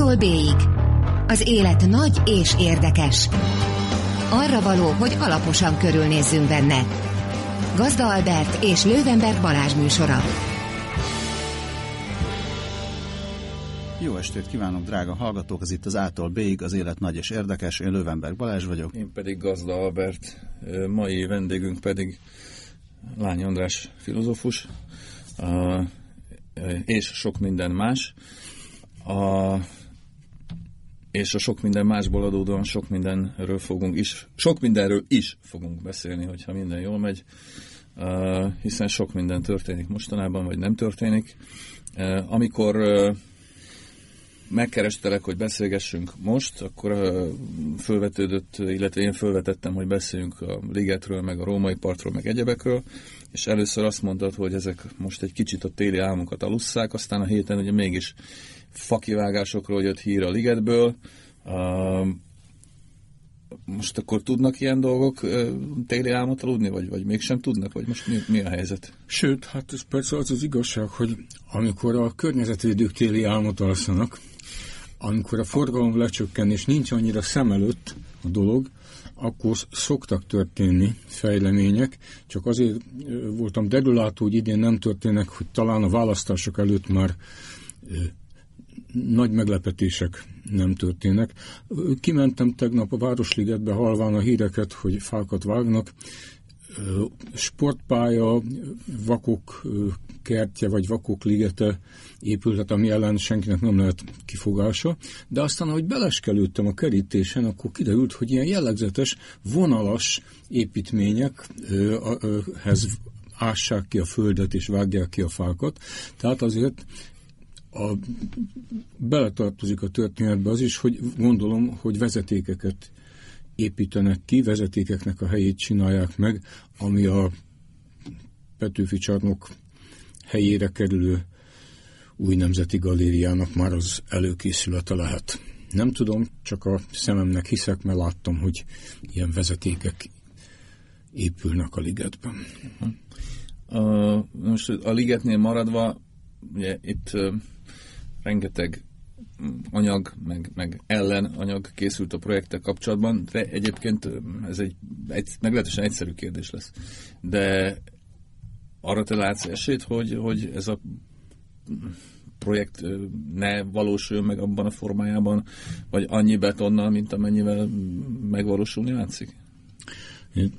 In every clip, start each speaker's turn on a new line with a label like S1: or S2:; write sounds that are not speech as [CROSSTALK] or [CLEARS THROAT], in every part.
S1: A-tól B-ig. Az élet nagy és érdekes. Arra való, hogy alaposan körülnézzünk benne. Gazda Albert és Lővenberg Balázs műsora.
S2: Jó estét kívánok, drága hallgatók! Ez itt az A-tól B-ig, az élet nagy és érdekes. Én Lővenberg Balázs vagyok.
S3: Én pedig Gazda Albert. Mai vendégünk pedig Lány András filozófus, és sok minden más. A, és a sok minden másból adódóan sok mindenről fogunk is, sok mindenről is fogunk beszélni, hogyha minden jól megy, hiszen sok minden történik mostanában, vagy nem történik. Amikor megkerestelek, hogy beszélgessünk most, akkor fölvetődött, illetve én fölvetettem, hogy beszéljünk a ligetről, meg a római partról, meg egyebekről, és először azt mondtad, hogy ezek most egy kicsit a téli álmunkat alusszák, aztán a héten ugye mégis fakivágásokról jött hír a ligetből, most akkor tudnak ilyen dolgok téli álmot aludni, vagy, vagy mégsem tudnak, vagy most mi, mi a helyzet?
S4: Sőt, hát ez persze az az igazság, hogy amikor a környezetvédők téli álmot alszanak, amikor a forgalom lecsökken, és nincs annyira szem előtt a dolog, akkor szoktak történni fejlemények, csak azért voltam degradáltó, hogy idén nem történnek, hogy talán a választások előtt már nagy meglepetések nem történnek. Kimentem tegnap a Városligetbe halván a híreket, hogy fákat vágnak, sportpálya, vakok kertje vagy vakok ligete épülhet, ami ellen senkinek nem lehet kifogása, de aztán, ahogy beleskelődtem a kerítésen, akkor kiderült, hogy ilyen jellegzetes, vonalas építményekhez ássák ki a földet és vágják ki a fákat. Tehát azért a, beletartozik a történetbe az is, hogy gondolom, hogy vezetékeket építenek ki, vezetékeknek a helyét csinálják meg, ami a Petőfi csarnok helyére kerülő új nemzeti galériának már az előkészülete lehet. Nem tudom, csak a szememnek hiszek, mert láttam, hogy ilyen vezetékek épülnek a ligetben.
S3: A, most a ligetnél maradva, ugye itt uh, rengeteg anyag, meg, meg ellen anyag készült a projektek kapcsolatban, de egyébként ez egy, egy meglehetősen egyszerű kérdés lesz. De arra te látsz esélyt, hogy, hogy ez a projekt ne valósuljon meg abban a formájában, vagy annyi betonnal, mint amennyivel megvalósulni látszik?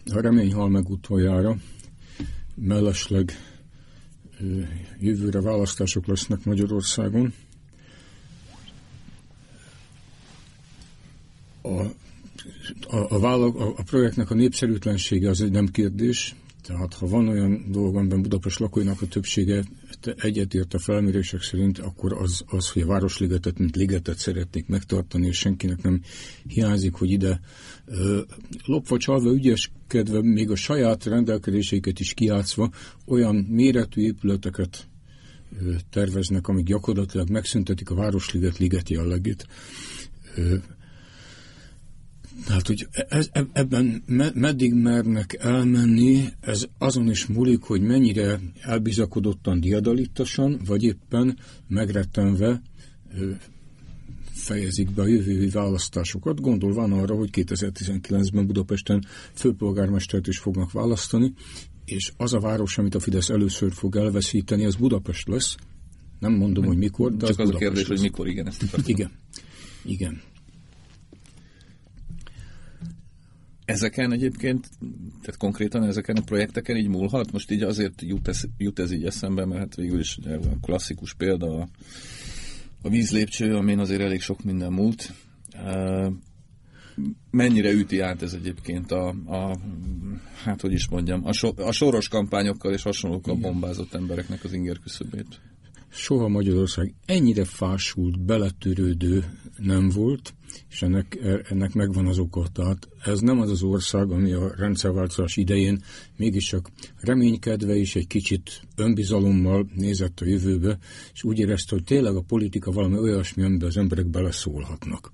S4: A remény hal meg utoljára. Mellesleg jövőre választások lesznek Magyarországon. A, a, a, a, a projektnek a népszerűtlensége az egy nem kérdés, tehát ha van olyan dolog, amiben Budapest lakóinak a többsége egyetért a felmérések szerint, akkor az, az, hogy a Városligetet, mint ligetet szeretnék megtartani, és senkinek nem hiányzik, hogy ide lopva, csalva, ügyeskedve, még a saját rendelkezéseiket is kiátszva, olyan méretű épületeket terveznek, amik gyakorlatilag megszüntetik a Városliget liget jellegét. Ö, tehát, hogy ez, ebben meddig mernek elmenni, ez azon is múlik, hogy mennyire elbizakodottan, diadalittasan, vagy éppen megrettenve fejezik be a jövői választásokat, gondolván arra, hogy 2019-ben Budapesten főpolgármestert is fognak választani, és az a város, amit a Fidesz először fog elveszíteni, az Budapest lesz. Nem mondom, hogy mikor,
S3: de Csak az, az a kérdés, lesz. hogy mikor, igen. Ezt
S4: igen. Igen.
S3: Ezeken egyébként, tehát konkrétan ezeken a projekteken így múlhat? Most így azért jut ez, jut ez így eszembe, mert hát végül is ugye, a klasszikus példa a, a vízlépcső, amin azért elég sok minden múlt. Mennyire üti át ez egyébként a, a hát hogy is mondjam, a, so, a soros kampányokkal és hasonlókkal Igen. bombázott embereknek az inger küszöbét?
S4: Soha Magyarország ennyire fásult, beletörődő nem volt, és ennek, ennek megvan az oka. Tehát ez nem az az ország, ami a rendszerváltozás idején mégiscsak reménykedve és egy kicsit önbizalommal nézett a jövőbe, és úgy érezte, hogy tényleg a politika valami olyasmi, amiben az emberek beleszólhatnak.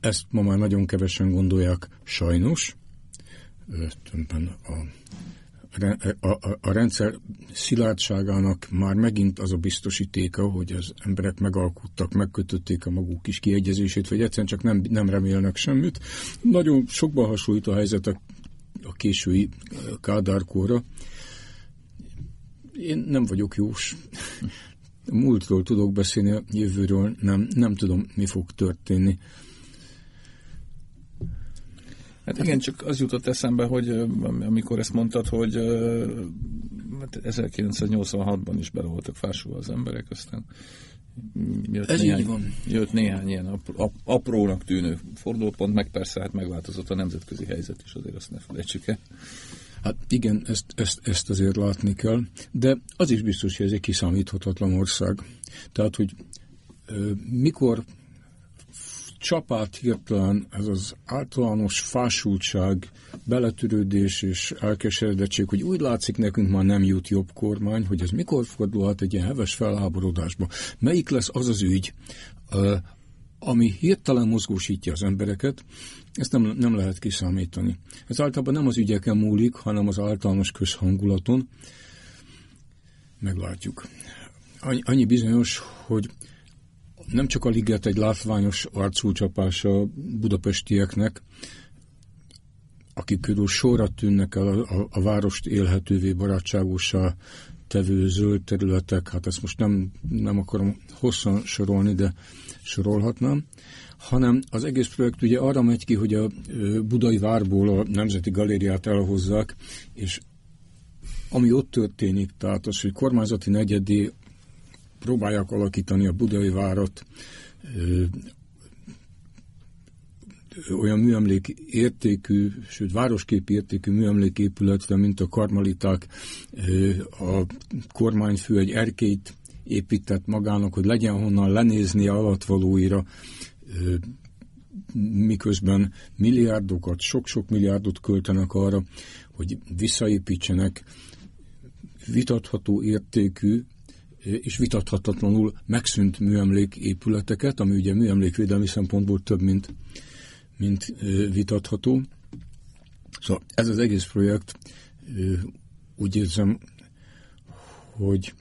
S4: Ezt ma már nagyon kevesen gondolják sajnos, többen a a, rendszer szilárdságának már megint az a biztosítéka, hogy az emberek megalkuttak, megkötötték a maguk kis kiegyezését, vagy egyszerűen csak nem, nem remélnek semmit. Nagyon sokban hasonlít a helyzet a, a késői kádárkóra. Én nem vagyok jós. Múltról tudok beszélni, a jövőről nem, nem tudom, mi fog történni.
S3: Hát igen, csak az jutott eszembe, hogy amikor ezt mondtad, hogy 1986-ban hát is bele voltak fásulva az emberek, aztán
S4: jött Ez néhány, így van.
S3: Jött néhány ilyen ap, aprónak tűnő fordulópont, meg persze hát megváltozott a nemzetközi helyzet is, azért azt ne felejtsük el.
S4: Hát igen, ezt, ezt, ezt azért látni kell, de az is biztos, hogy ez egy kiszámíthatatlan ország. Tehát, hogy mikor csapát hirtelen ez az általános fásultság, beletörődés és elkeseredettség, hogy úgy látszik nekünk már nem jut jobb kormány, hogy ez mikor fordulhat egy ilyen heves felháborodásba. Melyik lesz az az ügy, ami hirtelen mozgósítja az embereket, ezt nem, nem lehet kiszámítani. Ez általában nem az ügyeken múlik, hanem az általános közhangulaton. Meglátjuk. Annyi bizonyos, hogy nem csak a liget egy látványos arcúcsapása budapestieknek, akik körül sorra tűnnek el a, a, a várost élhetővé, barátságossá tevő zöld területek, hát ezt most nem, nem akarom hosszan sorolni, de sorolhatnám, hanem az egész projekt ugye arra megy ki, hogy a Budai Várból a Nemzeti Galériát elhozzák, és ami ott történik, tehát az, hogy kormányzati negyedé próbálják alakítani a budai várat. Olyan műemlék értékű, sőt városkép értékű műemléképületre, mint a karmaliták, a kormányfő egy erkélyt épített magának, hogy legyen honnan lenézni a alatvalóira, miközben milliárdokat, sok-sok milliárdot költenek arra, hogy visszaépítsenek vitatható értékű, és vitathatatlanul megszűnt műemlék épületeket, ami ugye műemlékvédelmi szempontból több, mint, mint vitatható. Szóval ez az egész projekt úgy érzem, hogy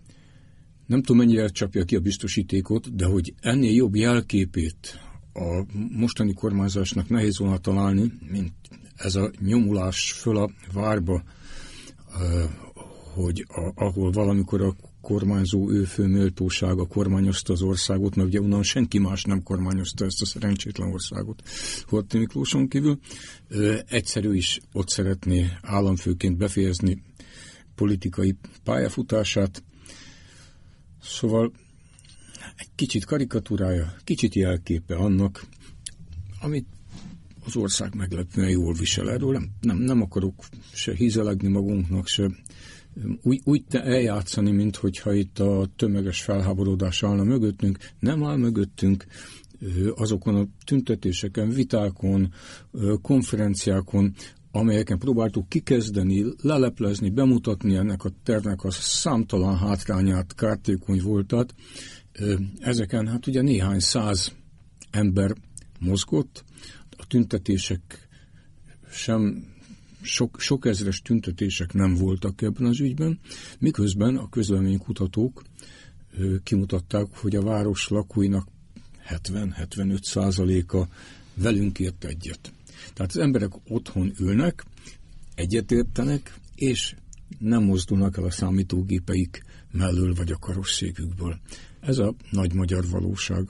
S4: nem tudom mennyire csapja ki a biztosítékot, de hogy ennél jobb jelképét a mostani kormányzásnak nehéz volna találni, mint ez a nyomulás föl a várba, hogy a, ahol valamikor a kormányzó őfő méltósága kormányozta az országot, mert ugye onnan senki más nem kormányozta ezt a szerencsétlen országot Horthy Miklóson kívül. Egyszerű is ott szeretné államfőként befejezni politikai pályafutását. Szóval egy kicsit karikatúrája, kicsit jelképe annak, amit az ország meglepően jól visel. Erről nem, nem, nem akarok se hízelegni magunknak, se úgy, úgy eljátszani, mintha itt a tömeges felháborodás állna mögöttünk, nem áll mögöttünk, azokon a tüntetéseken, vitákon, konferenciákon, amelyeken próbáltuk kikezdeni, leleplezni, bemutatni ennek a tervnek a számtalan hátrányát, kártékony voltat. Ezeken hát ugye néhány száz ember mozgott, a tüntetések sem sok, sok ezres tüntetések nem voltak ebben az ügyben, miközben a közleménykutatók kimutatták, hogy a város lakóinak 70-75 százaléka velünk ért egyet. Tehát az emberek otthon ülnek, egyetértenek, és nem mozdulnak el a számítógépeik mellől vagy a karosszékükből. Ez a nagy magyar valóság.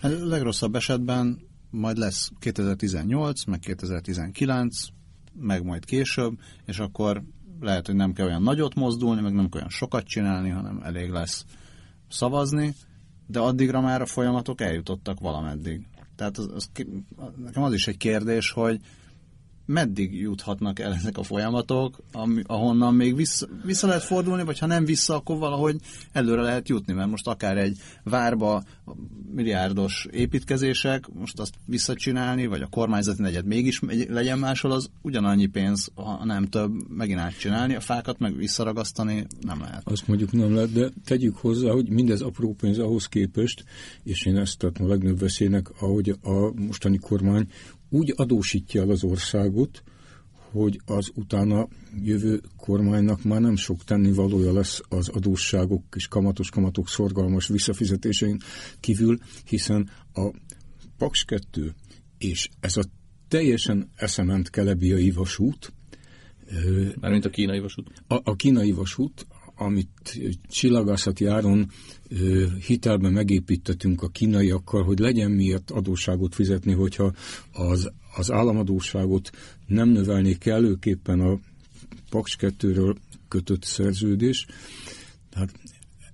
S2: A legrosszabb esetben majd lesz 2018, meg 2019, meg majd később, és akkor lehet, hogy nem kell olyan nagyot mozdulni, meg nem kell olyan sokat csinálni, hanem elég lesz szavazni, de addigra már a folyamatok eljutottak valameddig. Tehát az, az, nekem az is egy kérdés, hogy meddig juthatnak el ezek a folyamatok, ami, ahonnan még vissza, vissza lehet fordulni, vagy ha nem vissza, akkor valahogy előre lehet jutni, mert most akár egy várba milliárdos építkezések, most azt visszacsinálni, vagy a kormányzati negyed mégis legyen máshol, az ugyanannyi pénz, ha nem több, megint átcsinálni, a fákat meg visszaragasztani nem lehet.
S4: Azt mondjuk nem lehet, de tegyük hozzá, hogy mindez apró pénz ahhoz képest, és én ezt tartom a legnagyobb veszélynek, ahogy a mostani kormány úgy adósítja el az országot, hogy az utána jövő kormánynak már nem sok tennivalója lesz az adósságok és kamatos kamatok szorgalmas visszafizetésén kívül, hiszen a Paks 2 és ez a teljesen eszement kelebiai vasút,
S3: Mármint a kínai vasút?
S4: A, a kínai vasút, amit csillagászati áron hitelben megépítettünk a kínaiakkal, hogy legyen miért adósságot fizetni, hogyha az, az államadóságot nem növelnék kellőképpen a Paks 2-ről kötött szerződés. Tehát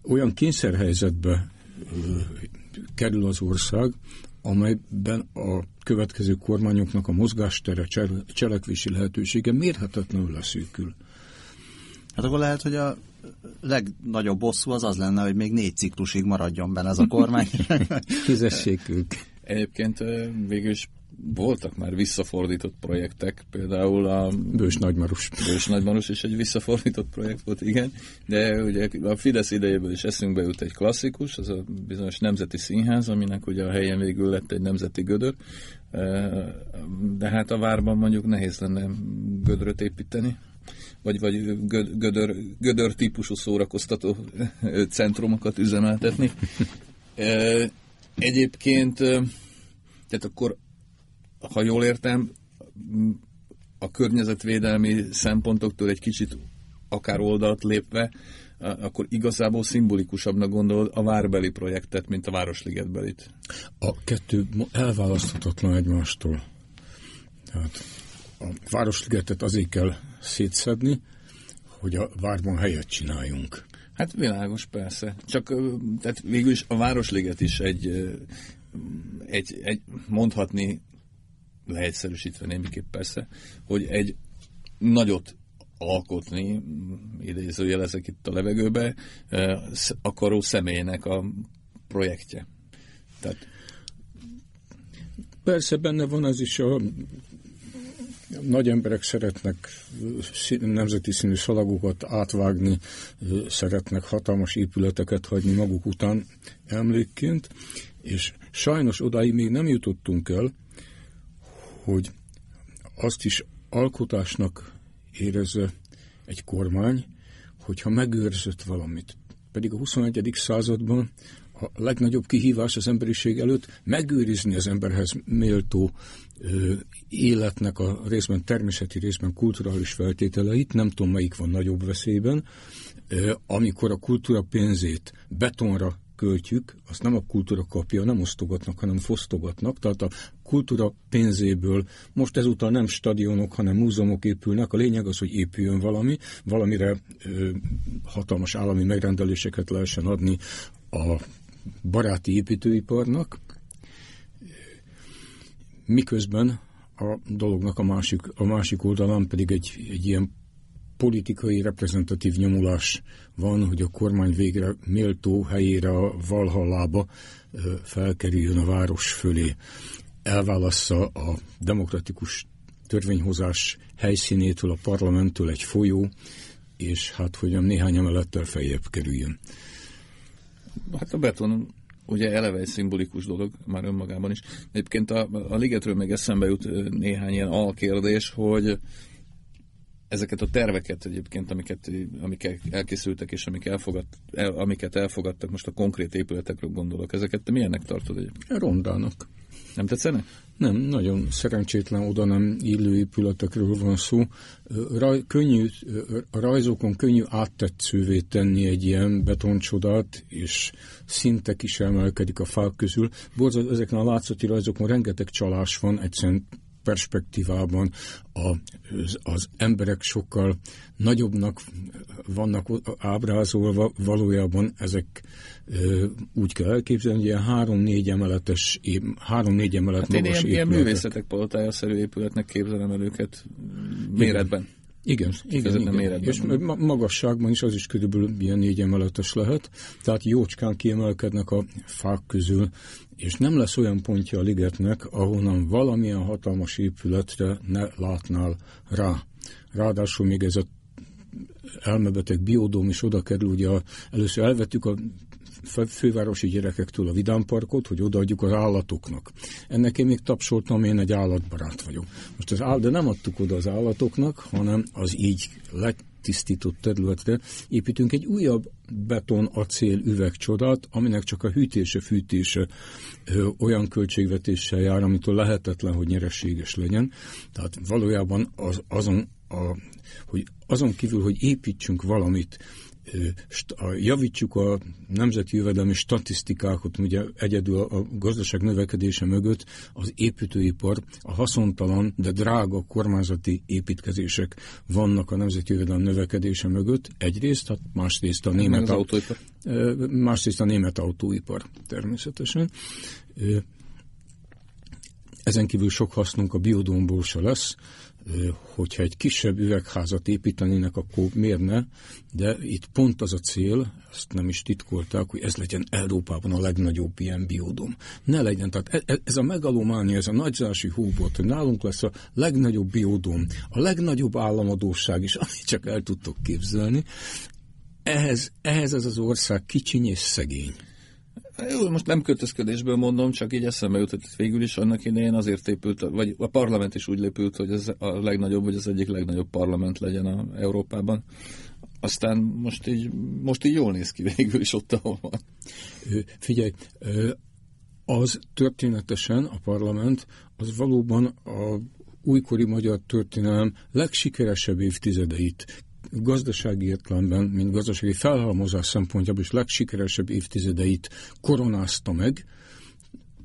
S4: olyan kényszerhelyzetbe kerül az ország, amelyben a következő kormányoknak a mozgástere, cselekvési lehetősége mérhetetlenül leszűkül.
S2: Hát akkor lehet, hogy a legnagyobb bosszú az az lenne, hogy még négy ciklusig maradjon benne ez a kormány. [LAUGHS]
S4: Fizessék ők.
S3: Egyébként végül is voltak már visszafordított projektek, például a...
S4: Bős Nagymarus.
S3: Bős Nagymarus is egy visszafordított projekt volt, igen, de ugye a Fidesz idejéből is eszünkbe jut egy klasszikus, az a bizonyos Nemzeti Színház, aminek ugye a helyen végül lett egy nemzeti gödör, de hát a várban mondjuk nehéz lenne gödröt építeni, vagy, vagy gödör, gödör típusú szórakoztató centrumokat üzemeltetni. Egyébként, tehát akkor ha jól értem, a környezetvédelmi szempontoktól egy kicsit akár oldalt lépve, akkor igazából szimbolikusabbnak gondolod a várbeli projektet, mint a Városligetbelit.
S4: A kettő elválaszthatatlan egymástól. Tehát a Városligetet azért kell szétszedni, hogy a várban helyet csináljunk.
S3: Hát világos, persze. Csak tehát végül is a Városliget is egy, egy, egy mondhatni leegyszerűsítve némiképp persze, hogy egy nagyot alkotni, idézőjelezek itt a levegőbe, akaró személynek a projektje. Tehát...
S4: Persze benne van az is a nagy emberek szeretnek nemzeti színű szalagokat átvágni, szeretnek hatalmas épületeket hagyni maguk után emlékként, és sajnos odáig még nem jutottunk el, hogy azt is alkotásnak érezze egy kormány, hogyha megőrzött valamit. Pedig a 21. században a legnagyobb kihívás az emberiség előtt megőrizni az emberhez méltó életnek a részben természeti, részben kulturális feltételeit, nem tudom melyik van nagyobb veszélyben, amikor a kultúra pénzét betonra költjük, azt nem a kultúra kapja, nem osztogatnak, hanem fosztogatnak. Tehát a kultúra pénzéből most ezúttal nem stadionok, hanem múzeumok épülnek. A lényeg az, hogy épüljön valami, valamire ö, hatalmas állami megrendeléseket lehessen adni a baráti építőiparnak, miközben a dolognak a másik, a másik oldalán pedig egy, egy ilyen politikai reprezentatív nyomulás van, hogy a kormány végre méltó helyére a Valhallába felkerüljön a város fölé, elválassza a demokratikus törvényhozás helyszínétől, a parlamenttől egy folyó, és hát hogy néhány emelettel feljebb kerüljön.
S3: Hát a beton ugye eleve egy szimbolikus dolog már önmagában is. Egyébként a, a ligetről még eszembe jut néhány ilyen alkérdés, hogy ezeket a terveket egyébként, amiket, amiket elkészültek, és amik elfogad, el, amiket elfogadtak, most a konkrét épületekről gondolok, ezeket te milyennek tartod egyébként?
S4: Rondának.
S3: Nem tetszenek?
S4: Nem, nagyon szerencsétlen oda nem illő épületekről van szó. Raj, könnyű, a rajzokon könnyű áttetszővé tenni egy ilyen betoncsodát, és szintek is emelkedik a fák közül. Borzad, ezeken a látszati rajzokon rengeteg csalás van, egyszerűen perspektívában a, az emberek sokkal nagyobbnak vannak ábrázolva, valójában ezek úgy kell elképzelni, hogy ilyen három-négy emeletes, három-négy emelet hát magas
S3: én ilyen, ilyen művészetek palotája-szerű épületnek képzelem el őket méretben.
S4: Igen, igen, igen. Méretben. és magasságban is az is körülbelül ilyen négy emeletes lehet, tehát jócskán kiemelkednek a fák közül, és nem lesz olyan pontja a ligetnek, ahonnan valamilyen hatalmas épületre ne látnál rá. Ráadásul még ez a elmebeteg biodóm is oda kerül, ugye először elvettük a fővárosi gyerekektől a vidámparkot, hogy odaadjuk az állatoknak. Ennek én még tapsoltam, én egy állatbarát vagyok. Most az áll, de nem adtuk oda az állatoknak, hanem az így lett tisztított területre építünk egy újabb beton, acél, üvegcsodát, aminek csak a hűtése, fűtése ö, olyan költségvetéssel jár, amitől lehetetlen, hogy nyereséges legyen. Tehát valójában az, azon, a, hogy azon kívül, hogy építsünk valamit, javítsuk a nemzeti jövedelmi statisztikákat, ugye egyedül a gazdaság növekedése mögött az építőipar, a haszontalan, de drága kormányzati építkezések vannak a nemzeti jövedelem növekedése mögött, egyrészt, hát másrészt a német
S3: autóipar.
S4: Másrészt a német autóipar természetesen. Ezen kívül sok hasznunk a biodómból se lesz, hogyha egy kisebb üvegházat építenének, akkor miért ne? De itt pont az a cél, ezt nem is titkolták, hogy ez legyen Európában a legnagyobb ilyen biodom. Ne legyen, tehát e, e, ez a megalománia, ez a nagyzási hóbot, hogy nálunk lesz a legnagyobb biodom, a legnagyobb államadóság is, [LAUGHS] amit csak el tudtok képzelni, ehhez, ehhez ez az ország kicsiny és szegény.
S3: Jó, most nem költözködésből mondom, csak így eszembe jutott itt végül is annak idején azért épült, vagy a parlament is úgy lépült, hogy ez a legnagyobb, vagy az egyik legnagyobb parlament legyen a Európában. Aztán most így, most így jól néz ki végül is ott, ahol van.
S4: Figyelj, az történetesen a parlament, az valóban a újkori magyar történelem legsikeresebb évtizedeit gazdasági értelemben, mint gazdasági felhalmozás szempontjából is legsikeresebb évtizedeit koronázta meg,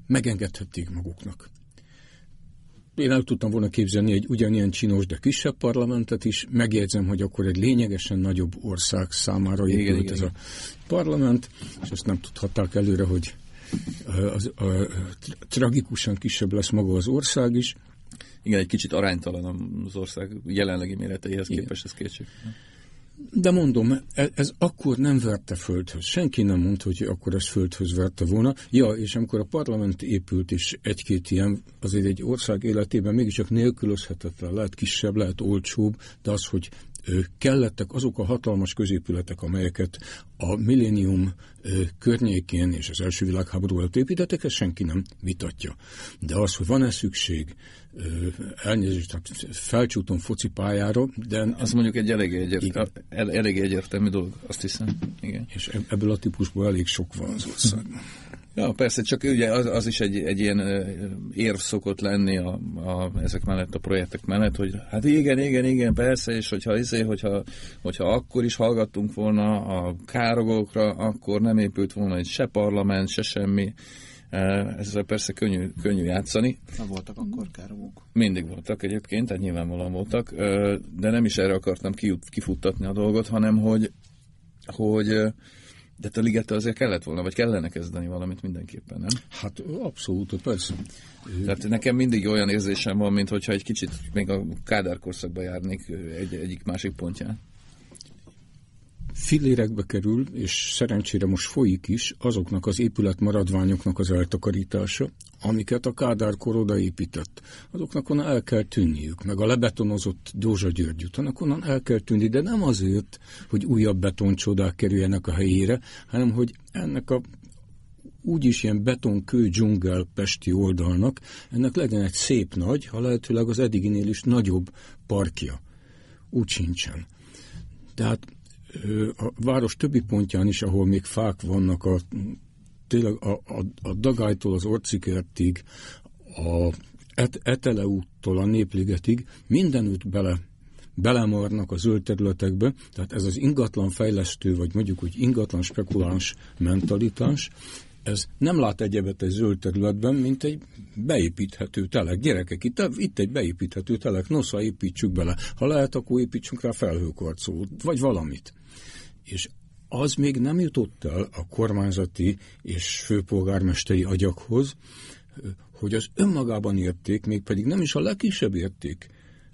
S4: megengedhették maguknak. Én el tudtam volna képzelni egy ugyanilyen csinos, de kisebb parlamentet is. Megjegyzem, hogy akkor egy lényegesen nagyobb ország számára épült igen, ez igen. a parlament, és ezt nem tudhatták előre, hogy az, a, a, tragikusan kisebb lesz maga az ország is.
S3: Igen, egy kicsit aránytalan az ország jelenlegi méreteihez képest, ez kétség.
S4: De mondom, e- ez akkor nem verte földhöz. Senki nem mondta, hogy akkor ez földhöz verte volna. Ja, és amikor a parlament épült, és egy-két ilyen, azért egy ország életében mégiscsak nélkülözhetetlen, lehet kisebb, lehet olcsóbb, de az, hogy kellettek azok a hatalmas középületek, amelyeket a millénium környékén és az első világháború alatt építettek, ezt senki nem vitatja. De az, hogy van-e szükség elnézést, tehát felcsúton focipályára, de...
S3: Az mondjuk egy elég, egyért, elég egyértelmű dolog, azt hiszem. Igen.
S4: És ebből a típusból elég sok van az országban.
S3: Ja, persze, csak ugye az, az is egy, egy ilyen érv szokott lenni a, a, ezek mellett, a projektek mellett, hogy hát igen, igen, igen, persze, és hogyha, izé, hogyha, hogyha akkor is hallgattunk volna a károgókra, akkor nem épült volna egy se parlament, se semmi. Ezzel persze könnyű, könnyű játszani.
S2: Nem voltak akkor károgók?
S3: Mindig voltak egyébként, tehát nyilvánvalóan voltak, de nem is erre akartam kifuttatni a dolgot, hanem hogy, hogy de a ligettel azért kellett volna, vagy kellene kezdeni valamit mindenképpen, nem?
S4: Hát abszolút, persze.
S3: Tehát nekem mindig olyan érzésem van, mint hogyha egy kicsit még a Kádár korszakba járnék egy, egyik másik pontján
S4: fillérekbe kerül, és szerencsére most folyik is azoknak az épület maradványoknak az eltakarítása, amiket a Kádár kor odaépített. Azoknak onnan el kell tűnniük, meg a lebetonozott Dózsa György annak onnan el kell tűnni, de nem azért, hogy újabb betoncsodák kerüljenek a helyére, hanem hogy ennek a úgyis ilyen betonkő dzsungel pesti oldalnak, ennek legyen egy szép nagy, ha lehetőleg az eddiginél is nagyobb parkja. Úgy sincsen. Tehát a város többi pontján is, ahol még fák vannak, a, tényleg a, a, a Dagálytól az Orcikertig, a Et, Etele úttól a Népligetig, mindenütt bele belemarnak a zöld területekbe, tehát ez az ingatlan fejlesztő, vagy mondjuk hogy ingatlan spekuláns mentalitás, ez nem lát egyebet egy zöld területben, mint egy beépíthető telek. Gyerekek, itt, itt egy beépíthető telek, nosza építsük bele. Ha lehet, akkor építsünk rá felhőkarcolót, vagy valamit. És az még nem jutott el a kormányzati és főpolgármesteri agyakhoz, hogy az önmagában érték, mégpedig nem is a legkisebb érték,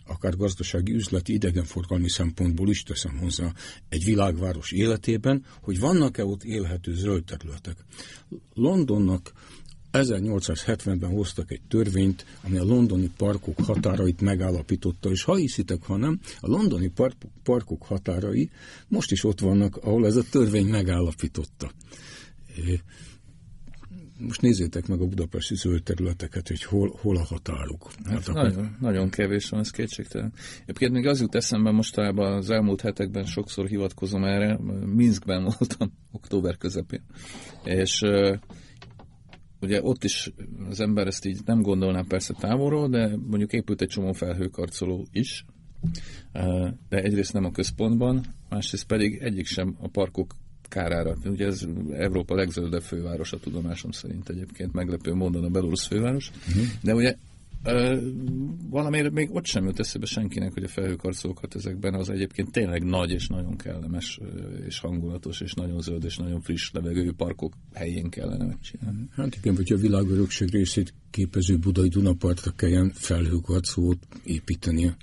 S4: akár gazdasági, üzleti, idegenforgalmi szempontból is teszem hozzá egy világváros életében, hogy vannak-e ott élhető zöld területek. Londonnak 1870-ben hoztak egy törvényt, ami a londoni parkok határait megállapította, és ha hiszitek, ha nem, a londoni park- parkok határai most is ott vannak, ahol ez a törvény megállapította. most nézzétek meg a budapesti zöld területeket, hogy hol, hol a határuk.
S3: Hát, hát nagyon, akkor... nagyon kevés van, ez kétségtelen. Egyébként még az jut eszembe mostanában az elmúlt hetekben sokszor hivatkozom erre, Minskben voltam október közepén, és ugye ott is az ember ezt így nem gondolná persze távolról, de mondjuk épült egy csomó felhőkarcoló is, de egyrészt nem a központban, másrészt pedig egyik sem a parkok kárára. Ugye ez Európa legzöldebb fővárosa tudomásom szerint egyébként, meglepő módon a belorusz főváros. Uh-huh. De ugye valamiért még ott sem jött eszébe senkinek, hogy a felhőkarcolókat ezekben az egyébként tényleg nagy és nagyon kellemes és hangulatos és nagyon zöld és nagyon friss levegő parkok helyén kellene megcsinálni.
S4: Hát igen, hogy a világörökség részét képező budai Dunapartra kelljen felhőkarcolót építeni.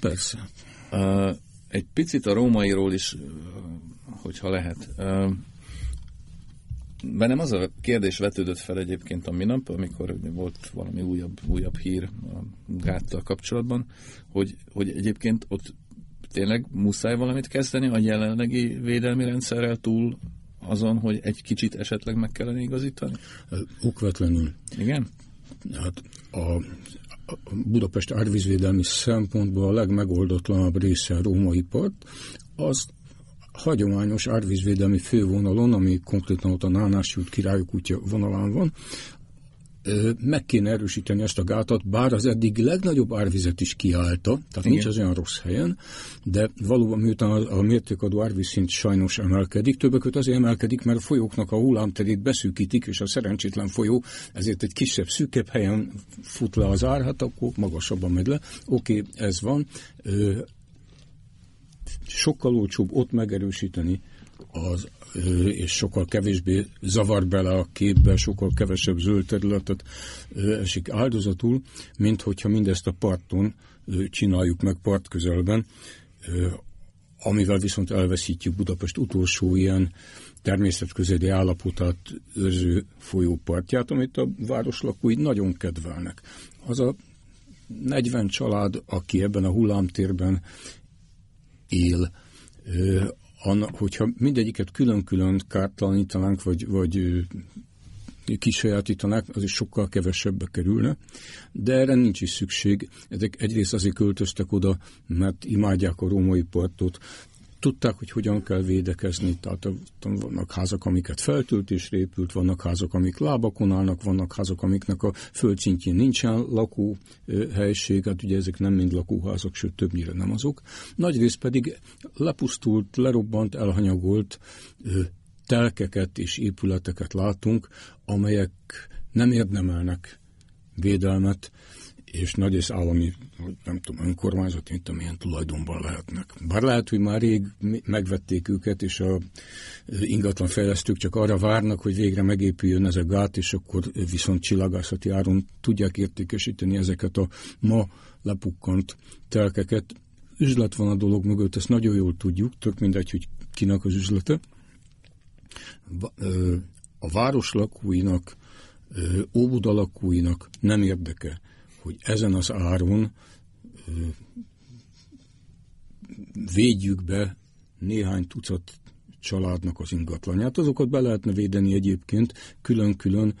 S4: Persze.
S3: Uh, egy picit a rómairól is, hogyha lehet. Uh, Bennem az a kérdés vetődött fel egyébként a minap, amikor volt valami újabb, újabb hír a gáttal kapcsolatban, hogy, hogy egyébként ott tényleg muszáj valamit kezdeni a jelenlegi védelmi rendszerrel túl azon, hogy egy kicsit esetleg meg kellene igazítani?
S4: Okvetlenül.
S3: Igen?
S4: Hát a, a Budapest árvízvédelmi szempontból a legmegoldatlanabb része a római part, az hagyományos árvízvédelmi fővonalon, ami konkrétan ott a Nánás út királyok útja vonalán van, meg kéne erősíteni ezt a gátat, bár az eddig legnagyobb árvizet is kiállta, tehát Igen. nincs az olyan rossz helyen, de valóban miután a, a mértékadó árvízszint sajnos emelkedik, többek között azért emelkedik, mert a folyóknak a hullámterét beszűkítik, és a szerencsétlen folyó ezért egy kisebb, szűkebb helyen fut le az ár, hát akkor magasabban megy le. Oké, okay, ez van sokkal olcsóbb ott megerősíteni az, és sokkal kevésbé zavar bele a képbe, sokkal kevesebb zöld területet esik áldozatul, mint hogyha mindezt a parton csináljuk meg part közelben, amivel viszont elveszítjük Budapest utolsó ilyen természetközeli állapotát őrző folyópartját, amit a város lakói nagyon kedvelnek. Az a 40 család, aki ebben a hullámtérben él, anna, hogyha mindegyiket külön-külön kártalanítanánk, vagy, vagy kisajátítanák, az is sokkal kevesebbe kerülne, de erre nincs is szükség. Ezek egyrészt azért költöztek oda, mert imádják a római partot, tudták, hogy hogyan kell védekezni, tehát vannak házak, amiket feltöltésre épült, vannak házak, amik lábakon állnak, vannak házak, amiknek a földszintjén nincsen lakóhelység, hát ugye ezek nem mind lakóházak, sőt többnyire nem azok. Nagyrészt pedig lepusztult, lerobbant, elhanyagolt telkeket és épületeket látunk, amelyek nem érdemelnek védelmet, és nagy és állami, nem tudom, önkormányzat, mint amilyen tulajdonban lehetnek. Bár lehet, hogy már rég megvették őket, és a ingatlan fejlesztők csak arra várnak, hogy végre megépüljön ez a gát, és akkor viszont csillagászati áron tudják értékesíteni ezeket a ma lepukkant telkeket. Üzlet van a dolog mögött, ezt nagyon jól tudjuk, tök mindegy, hogy kinek az üzlete. A város lakóinak, Óbuda lakóinak nem érdeke, hogy ezen az áron védjük be néhány tucat családnak az ingatlanját. Azokat be lehetne védeni egyébként külön-külön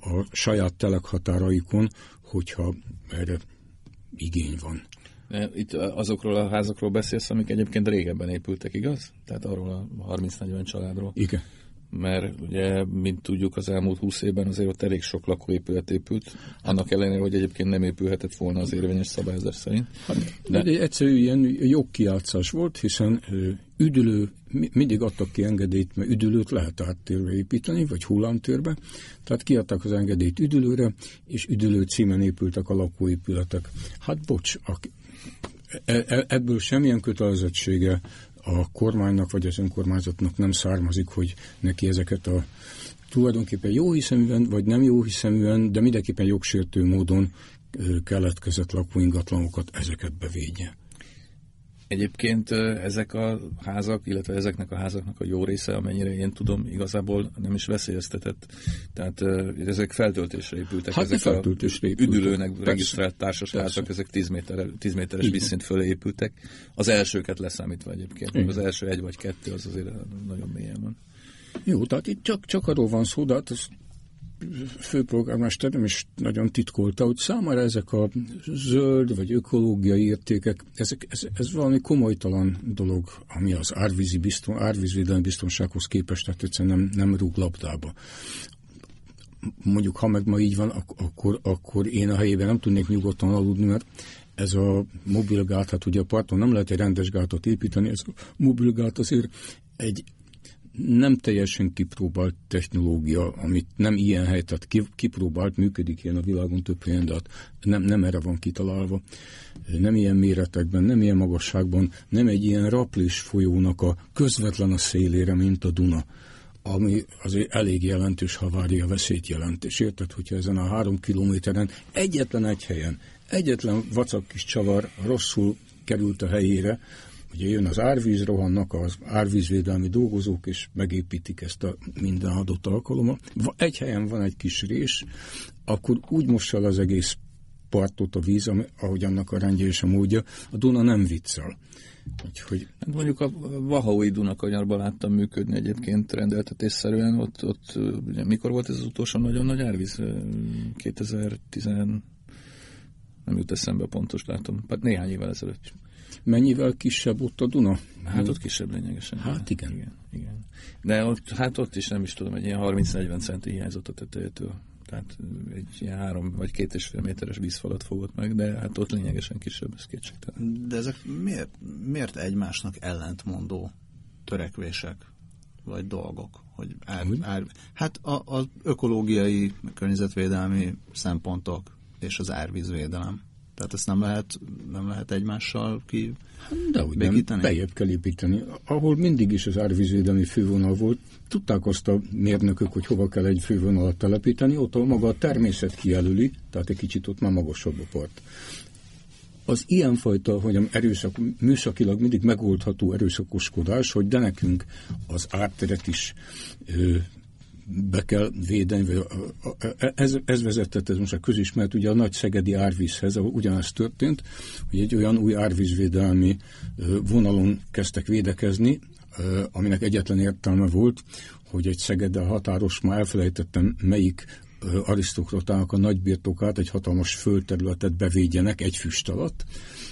S4: a saját telekhatáraikon, hogyha erre igény van.
S3: Itt azokról a házakról beszélsz, amik egyébként régebben épültek, igaz? Tehát arról a 30-40 családról.
S4: Igen
S3: mert ugye, mint tudjuk, az elmúlt 20 évben azért ott elég sok lakóépület épült, annak ellenére, hogy egyébként nem épülhetett volna az érvényes szabályozás szerint.
S4: Hát, de... egy egyszerű ilyen jogkiátszás volt, hiszen üdülő, mindig adtak ki engedélyt, mert üdülőt lehet áttérve építeni, vagy hullámtérbe, tehát kiadtak az engedélyt üdülőre, és üdülő címen épültek a lakóépületek. Hát bocs, a, e, e, ebből semmilyen kötelezettsége a kormánynak vagy az önkormányzatnak nem származik, hogy neki ezeket a tulajdonképpen jó hiszeműen, vagy nem jó hiszeműen, de mindenképpen jogsértő módon keletkezett lakóingatlanokat ezeket bevédje.
S3: Egyébként ezek a házak, illetve ezeknek a házaknak a jó része, amennyire én tudom, igazából nem is veszélyeztetett. Tehát ezek feltöltésre épültek.
S4: Hát
S3: ezek
S4: feltöltésre
S3: épültek. üdülőnek Persze. regisztrált társasházak, ezek 10, méter, 10 méteres Igen. vízszint fölé épültek. Az elsőket leszámítva egyébként. Igen. Az első egy vagy kettő az azért nagyon mélyen van.
S4: Jó, tehát itt csak, csak arról van szó, de hát ez főpolgármester nem is nagyon titkolta, hogy számára ezek a zöld vagy ökológiai értékek, ezek, ez, ez valami komolytalan dolog, ami az árvízi bizton, árvízvédelmi biztonsághoz képest, tehát egyszerűen nem, nem rúg labdába. Mondjuk, ha meg ma így van, akkor, akkor én a helyében nem tudnék nyugodtan aludni, mert ez a mobilgát, hát ugye a parton nem lehet egy rendes gátat építeni, ez a mobilgát azért egy nem teljesen kipróbált technológia, amit nem ilyen hely, tehát kipróbált, működik ilyen a világon több helyen, de hát nem, nem erre van kitalálva. Nem ilyen méretekben, nem ilyen magasságban, nem egy ilyen raplis folyónak a közvetlen a szélére, mint a Duna ami azért elég jelentős havária veszélyt jelent. És érted, hogyha ezen a három kilométeren egyetlen egy helyen, egyetlen vacak kis csavar rosszul került a helyére, Ugye jön az árvíz, rohannak az árvízvédelmi dolgozók, és megépítik ezt a minden adott alkalommal. Egy helyen van egy kis rés, akkor úgy mossa az egész partot a víz, ahogy annak a rendje és a módja, a Duna nem viccel.
S3: Úgyhogy... Hát mondjuk a Vahaui Dunakanyarban láttam működni egyébként rendeltetésszerűen, ott, ott ugye, mikor volt ez az utolsó nagyon nagy árvíz? 2010 nem jut eszembe pontos látom, hát néhány évvel ezelőtt.
S4: Mennyivel kisebb ott a Duna?
S3: Hát ott kisebb lényegesen.
S4: Hát igen.
S3: igen, igen. De ott, hát ott is nem is tudom, egy ilyen 30-40 centi hiányzott a tetejétől. Tehát egy ilyen három vagy két és fél méteres vízfalat fogott meg, de hát ott lényegesen kisebb, ez kétségtelen.
S2: De ezek miért, miért egymásnak ellentmondó törekvések, vagy dolgok? Hogy ár, ár, hát az ökológiai, környezetvédelmi szempontok és az árvízvédelem. Tehát ezt nem lehet, nem lehet egymással ki
S4: de úgy nem, bejebb kell építeni. Ahol mindig is az árvízvédelmi fővonal volt, tudták azt a mérnökök, hogy hova kell egy fővonalat telepíteni, ott ahol maga a természet kijelöli, tehát egy kicsit ott már magasabb a part. Az ilyenfajta, hogy erőszak, műszakilag mindig megoldható erőszakoskodás, hogy de nekünk az árteret is ö, be kell védeni, ez, ez vezetett, ez most a közismert, ugye a nagy szegedi árvízhez, ahol ugyanez történt, hogy egy olyan új árvízvédelmi vonalon kezdtek védekezni, aminek egyetlen értelme volt, hogy egy Szegeddel határos, már elfelejtettem melyik arisztokratának a nagybirtokát, egy hatalmas földterületet bevédjenek egy füst alatt,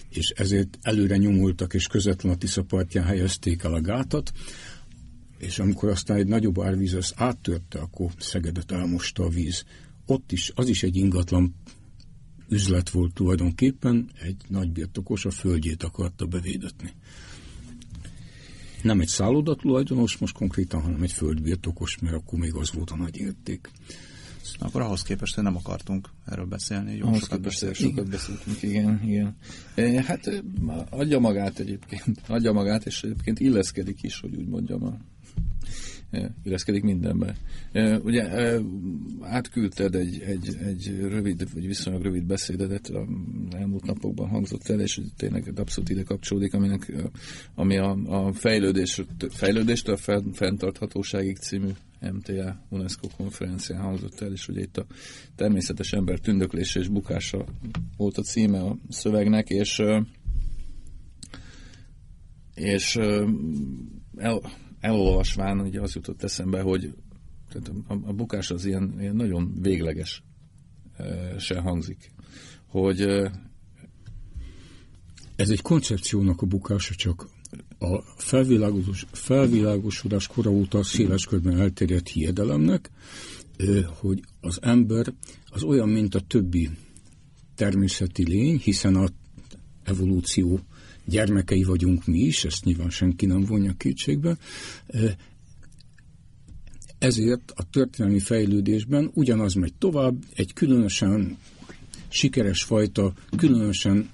S4: és ezért előre nyomultak, és közvetlen a Tisza partján helyezték el a gátat, és amikor aztán egy nagyobb árvíz az áttörte, akkor Szegedet elmosta a víz. Ott is, az is egy ingatlan üzlet volt tulajdonképpen, egy nagy birtokos a földjét akarta bevédetni. Nem egy szálloda tulajdonos most konkrétan, hanem egy földbirtokos, mert akkor még az volt a nagy érték.
S2: Akkor ahhoz képest, hogy nem akartunk erről beszélni.
S3: Jó, ahhoz sokat, beszél, sokat beszéltünk, igen, igen. E, hát adja magát egyébként, adja magát, és egyébként illeszkedik is, hogy úgy mondjam, a illeszkedik mindenbe. Ugye átküldted egy, egy, egy rövid, vagy viszonylag rövid beszédedet, a elmúlt napokban hangzott el, és tényleg abszolút ide kapcsolódik, aminek, ami a, a fejlődés, fejlődéstől a fenntarthatóságig című MTA UNESCO konferencián hangzott el, és ugye itt a természetes ember tündöklése és bukása volt a címe a szövegnek, és és el, elolvasván ugye az jutott eszembe, hogy tehát a, a bukás az ilyen, ilyen nagyon végleges se hangzik. Hogy
S4: ez egy koncepciónak a bukása, csak a felvilágos, felvilágosodás kora óta széles körben elterjedt hiedelemnek, hogy az ember az olyan, mint a többi természeti lény, hiszen a evolúció gyermekei vagyunk mi is, ezt nyilván senki nem vonja kétségbe, ezért a történelmi fejlődésben ugyanaz megy tovább, egy különösen sikeres fajta, különösen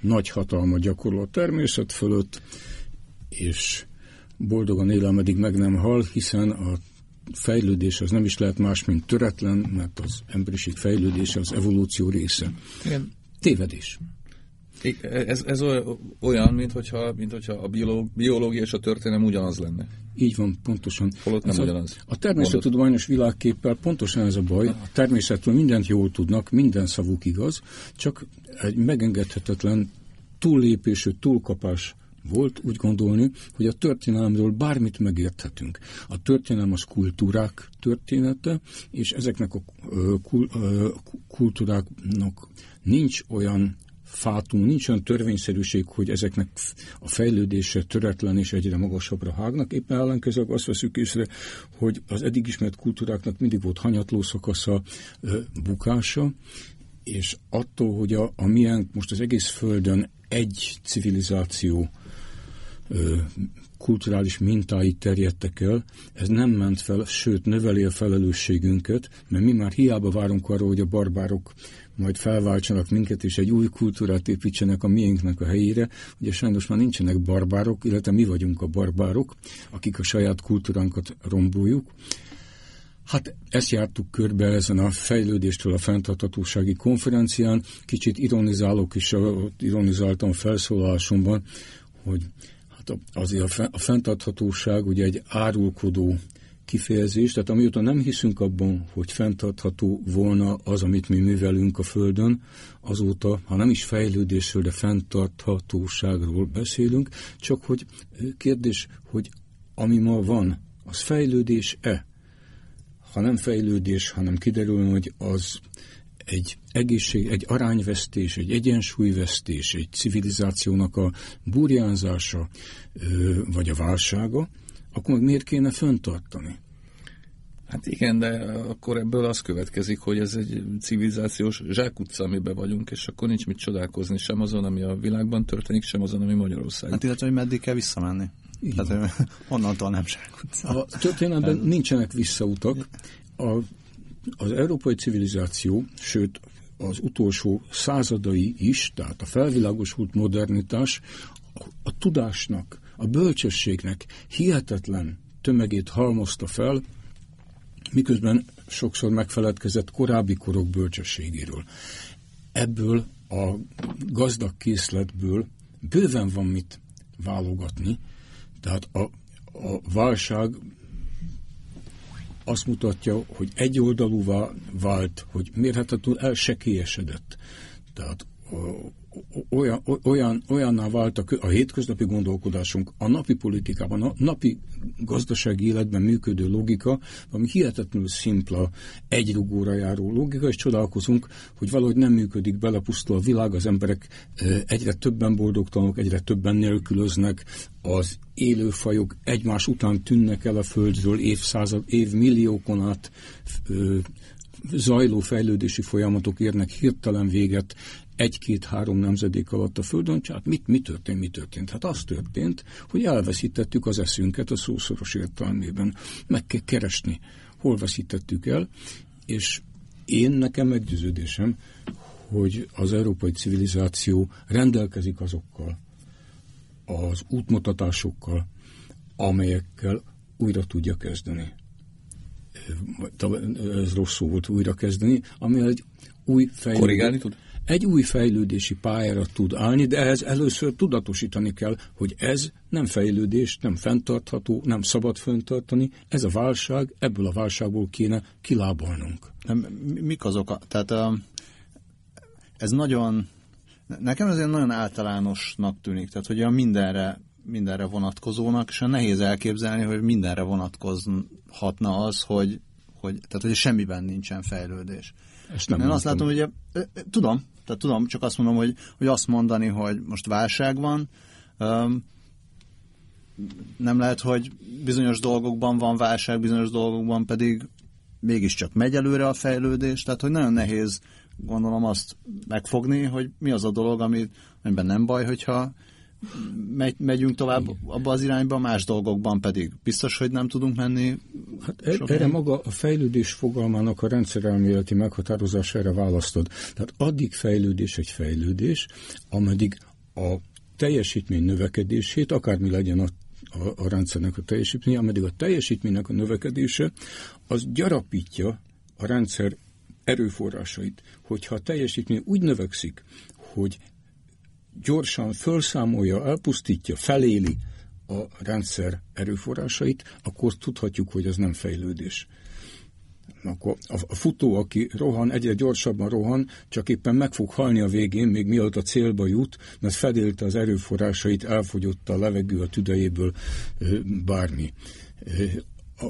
S4: nagy hatalma gyakorló a természet fölött, és boldogan él, ameddig meg nem hal, hiszen a fejlődés az nem is lehet más, mint töretlen, mert az emberiség fejlődése az evolúció része. Igen. Tévedés.
S3: Ez, ez olyan, mint hogyha, mint hogyha a biológia és a történelem ugyanaz lenne.
S4: Így van, pontosan.
S3: Holott nem
S4: ez
S3: ugyanaz.
S4: A, a természettudományos világképpel pontosan ez a baj. A természetről mindent jól tudnak, minden szavuk igaz, csak egy megengedhetetlen túllépésű, túlkapás volt úgy gondolni, hogy a történelemről bármit megérthetünk. A történelem az kultúrák története, és ezeknek a kultúráknak nincs olyan fátum, nincs olyan törvényszerűség, hogy ezeknek a fejlődése töretlen és egyre magasabbra hágnak. Éppen ellenkezőleg azt veszük észre, hogy az eddig ismert kultúráknak mindig volt hanyatló szakasza, bukása, és attól, hogy a, a milyen most az egész Földön egy civilizáció kulturális mintái terjedtek el, ez nem ment fel, sőt növeli a felelősségünket, mert mi már hiába várunk arra, hogy a barbárok majd felváltsanak minket, és egy új kultúrát építsenek a miénknek a helyére. Ugye sajnos már nincsenek barbárok, illetve mi vagyunk a barbárok, akik a saját kultúránkat romboljuk. Hát ezt jártuk körbe ezen a fejlődéstől a fenntarthatósági konferencián. Kicsit ironizálok is, ironizáltam felszólásomban, hogy hát azért a fenntarthatóság ugye egy árulkodó kifejezés, tehát amióta nem hiszünk abban, hogy fenntartható volna az, amit mi művelünk a Földön, azóta, ha nem is fejlődésről, de fenntarthatóságról beszélünk, csak hogy kérdés, hogy ami ma van, az fejlődés-e? Ha nem fejlődés, hanem kiderül, hogy az egy egészség, egy arányvesztés, egy egyensúlyvesztés, egy civilizációnak a burjánzása, vagy a válsága, akkor meg miért kéne föntartani?
S3: Hát igen, de akkor ebből az következik, hogy ez egy civilizációs zsákutca, amiben vagyunk, és akkor nincs mit csodálkozni sem azon, ami a világban történik, sem azon, ami Magyarországon.
S2: Hát illetve, hogy meddig kell visszamenni. Igen. Tehát onnantól nem zsákutca.
S4: A történelemben nincsenek visszautak. A, az európai civilizáció, sőt az utolsó századai is, tehát a felvilágosult modernitás a, a tudásnak, a bölcsességnek hihetetlen tömegét halmozta fel, miközben sokszor megfeledkezett korábbi korok bölcsességéről. Ebből a gazdag készletből bőven van mit válogatni, tehát a, a válság azt mutatja, hogy egyoldalúvá vált, hogy mérhetetlenül elsekélyesedett. Tehát olyan, olyan, olyanná vált a, a hétköznapi gondolkodásunk, a napi politikában, a napi gazdasági életben működő logika, ami hihetetlenül szimpla, egyrugóra járó logika, és csodálkozunk, hogy valahogy nem működik bele, pusztul a világ, az emberek egyre többen boldogtalanok, egyre többen nélkülöznek, az élőfajok egymás után tűnnek el a Földről évszázad, évmilliókon át zajló fejlődési folyamatok érnek hirtelen véget, egy-két-három nemzedék alatt a Földön, hát mit, mi történt, mi történt? Hát az történt, hogy elveszítettük az eszünket a szószoros értelmében. Meg kell keresni, hol veszítettük el, és én nekem meggyőződésem, hogy az európai civilizáció rendelkezik azokkal az útmutatásokkal, amelyekkel újra tudja kezdeni. Ez rossz szó volt újra kezdeni, ami egy új
S3: fejlődés. Korrigálni tud?
S4: egy új fejlődési pályára tud állni, de ehhez először tudatosítani kell, hogy ez nem fejlődés, nem fenntartható, nem szabad fenntartani, ez a válság, ebből a válságból kéne kilábalnunk.
S2: Nem, mik azok a, tehát ez nagyon, nekem ez nagyon általánosnak tűnik, tehát hogy a mindenre mindenre vonatkozónak, és nehéz elképzelni, hogy mindenre vonatkozhatna az, hogy, hogy, tehát, hogy semmiben nincsen fejlődés. Ezt nem Én azt látom, hogy tudom, tehát tudom, csak azt mondom, hogy, hogy azt mondani, hogy most válság van, nem lehet, hogy bizonyos dolgokban van válság, bizonyos dolgokban pedig mégiscsak megy előre a fejlődés, tehát hogy nagyon nehéz gondolom azt megfogni, hogy mi az a dolog, ami, amiben nem baj, hogyha megy, megyünk tovább abba az irányba, más dolgokban pedig biztos, hogy nem tudunk menni.
S4: Hát e- erre maga a fejlődés fogalmának a rendszerelméleti meghatározására választod. Tehát addig fejlődés egy fejlődés, ameddig a teljesítmény növekedését, akármi legyen a a, a rendszernek a teljesítménye, ameddig a teljesítménynek a növekedése, az gyarapítja a rendszer erőforrásait. Hogyha a teljesítmény úgy növekszik, hogy gyorsan felszámolja, elpusztítja, feléli a rendszer erőforrásait, akkor tudhatjuk, hogy ez nem fejlődés. akkor a, futó, aki rohan, egyre gyorsabban rohan, csak éppen meg fog halni a végén, még mielőtt a célba jut, mert fedélte az erőforrásait, elfogyott a levegő a tüdejéből bármi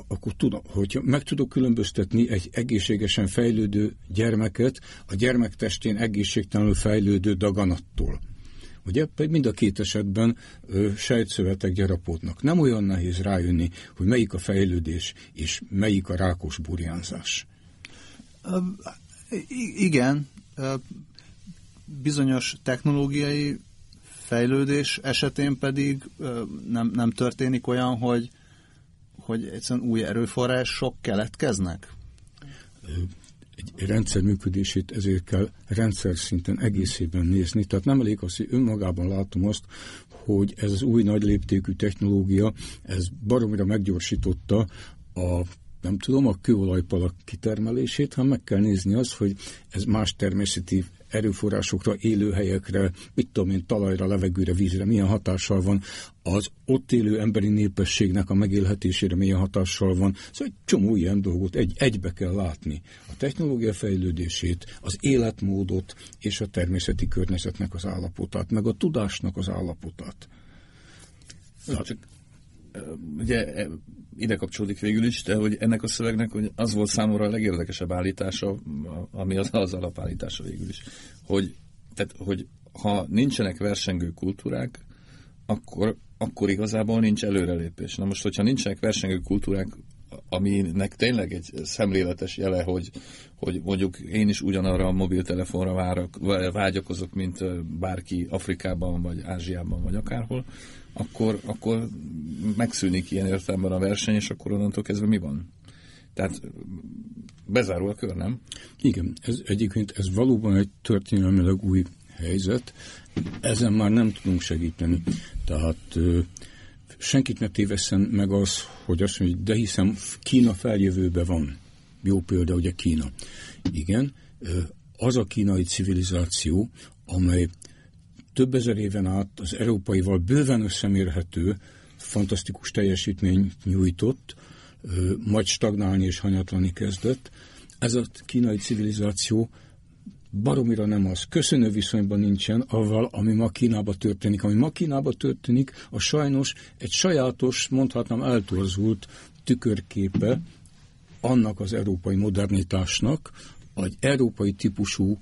S4: akkor tudom, hogy meg tudok különböztetni egy egészségesen fejlődő gyermeket a gyermek testén egészségtelenül fejlődő daganattól. Ugye mind a két esetben ö, sejtszövetek gyarapodnak. Nem olyan nehéz rájönni, hogy melyik a fejlődés és melyik a rákos burjánzás.
S2: igen, bizonyos technológiai fejlődés esetén pedig nem, nem történik olyan, hogy, hogy egyszerűen új erőforrások keletkeznek?
S4: Egy rendszer működését ezért kell rendszer szinten egészében nézni. Tehát nem elég az, hogy önmagában látom azt, hogy ez az új nagy léptékű technológia, ez baromira meggyorsította a nem tudom, a kőolajpalak kitermelését, hanem meg kell nézni azt, hogy ez más természeti erőforrásokra, élőhelyekre, mit tudom én, talajra, levegőre, vízre milyen hatással van, az ott élő emberi népességnek a megélhetésére milyen hatással van. Szóval egy csomó ilyen dolgot egy, egybe kell látni. A technológia fejlődését, az életmódot és a természeti környezetnek az állapotát, meg a tudásnak az állapotát.
S3: Csak ugye e, ide kapcsolódik végül is, de hogy ennek a szövegnek hogy az volt számomra a legérdekesebb állítása, ami az, az alapállítása végül is, hogy, tehát, hogy ha nincsenek versengő kultúrák, akkor, akkor igazából nincs előrelépés. Na most, hogyha nincsenek versengő kultúrák, aminek tényleg egy szemléletes jele, hogy, hogy mondjuk én is ugyanarra a mobiltelefonra várok, vágyakozok, mint bárki Afrikában, vagy Ázsiában, vagy akárhol, akkor, akkor megszűnik ilyen értelemben a verseny, és akkor onnantól kezdve mi van? Tehát bezárul a kör, nem?
S4: Igen, ez egyébként ez valóban egy történelmileg új helyzet. Ezen már nem tudunk segíteni. Tehát senkit ne tévesszen meg az, hogy azt mondja, de hiszem Kína feljövőbe van. Jó példa ugye Kína. Igen, az a kínai civilizáció, amely több ezer éven át az európaival bőven összemérhető, fantasztikus teljesítmény nyújtott, majd stagnálni és hanyatlani kezdett. Ez a kínai civilizáció baromira nem az. Köszönő viszonyban nincsen avval, ami ma Kínában történik. Ami ma Kínában történik, a sajnos egy sajátos, mondhatnám eltorzult tükörképe annak az európai modernitásnak, egy európai típusú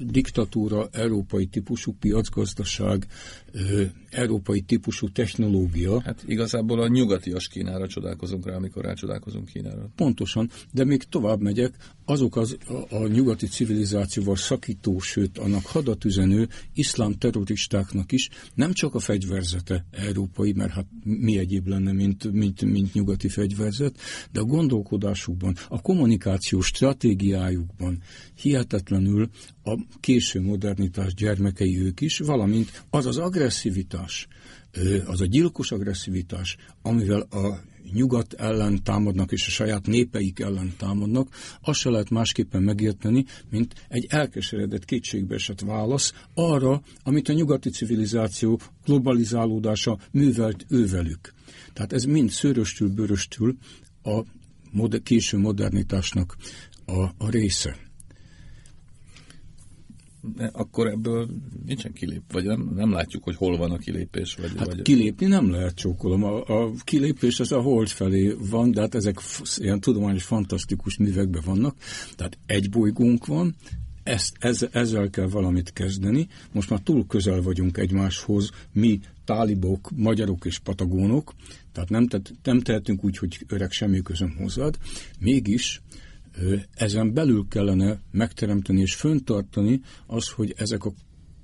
S4: diktatúra, európai típusú piacgazdaság, európai típusú technológia.
S3: Hát igazából a nyugatias Kínára csodálkozunk rá, amikor rácsodálkozunk Kínára.
S4: Pontosan, de még tovább megyek, azok az, a, a nyugati civilizációval szakító, sőt annak hadatüzenő iszlám terroristáknak is nem csak a fegyverzete európai, mert hát mi egyéb lenne, mint, mint, mint nyugati fegyverzet, de a gondolkodásukban, a kommunikációs stratégiájukban hihetetlenül a késő modernitás gyermekei ők is, valamint az az agresszivitás, az a gyilkos agresszivitás, amivel a nyugat ellen támadnak, és a saját népeik ellen támadnak, azt se lehet másképpen megérteni, mint egy elkeseredett, kétségbeesett válasz arra, amit a nyugati civilizáció globalizálódása művelt ővelük. Tehát ez mind szöröstül, bőröstül a késő modernitásnak a, a része
S3: akkor ebből nincsen kilép, vagy nem, nem látjuk, hogy hol van a kilépés. Vagy,
S4: hát
S3: vagy...
S4: kilépni nem lehet csókolom. A, a kilépés az a hold felé van, de hát ezek ilyen tudományos, fantasztikus művekben vannak. Tehát egy bolygónk van, ezt, ez, ezzel kell valamit kezdeni. Most már túl közel vagyunk egymáshoz, mi tálibok, magyarok és patagónok, tehát nem, te, nem tehetünk úgy, hogy öreg semmi közöm hozzád. Mégis ezen belül kellene megteremteni és föntartani az, hogy ezek a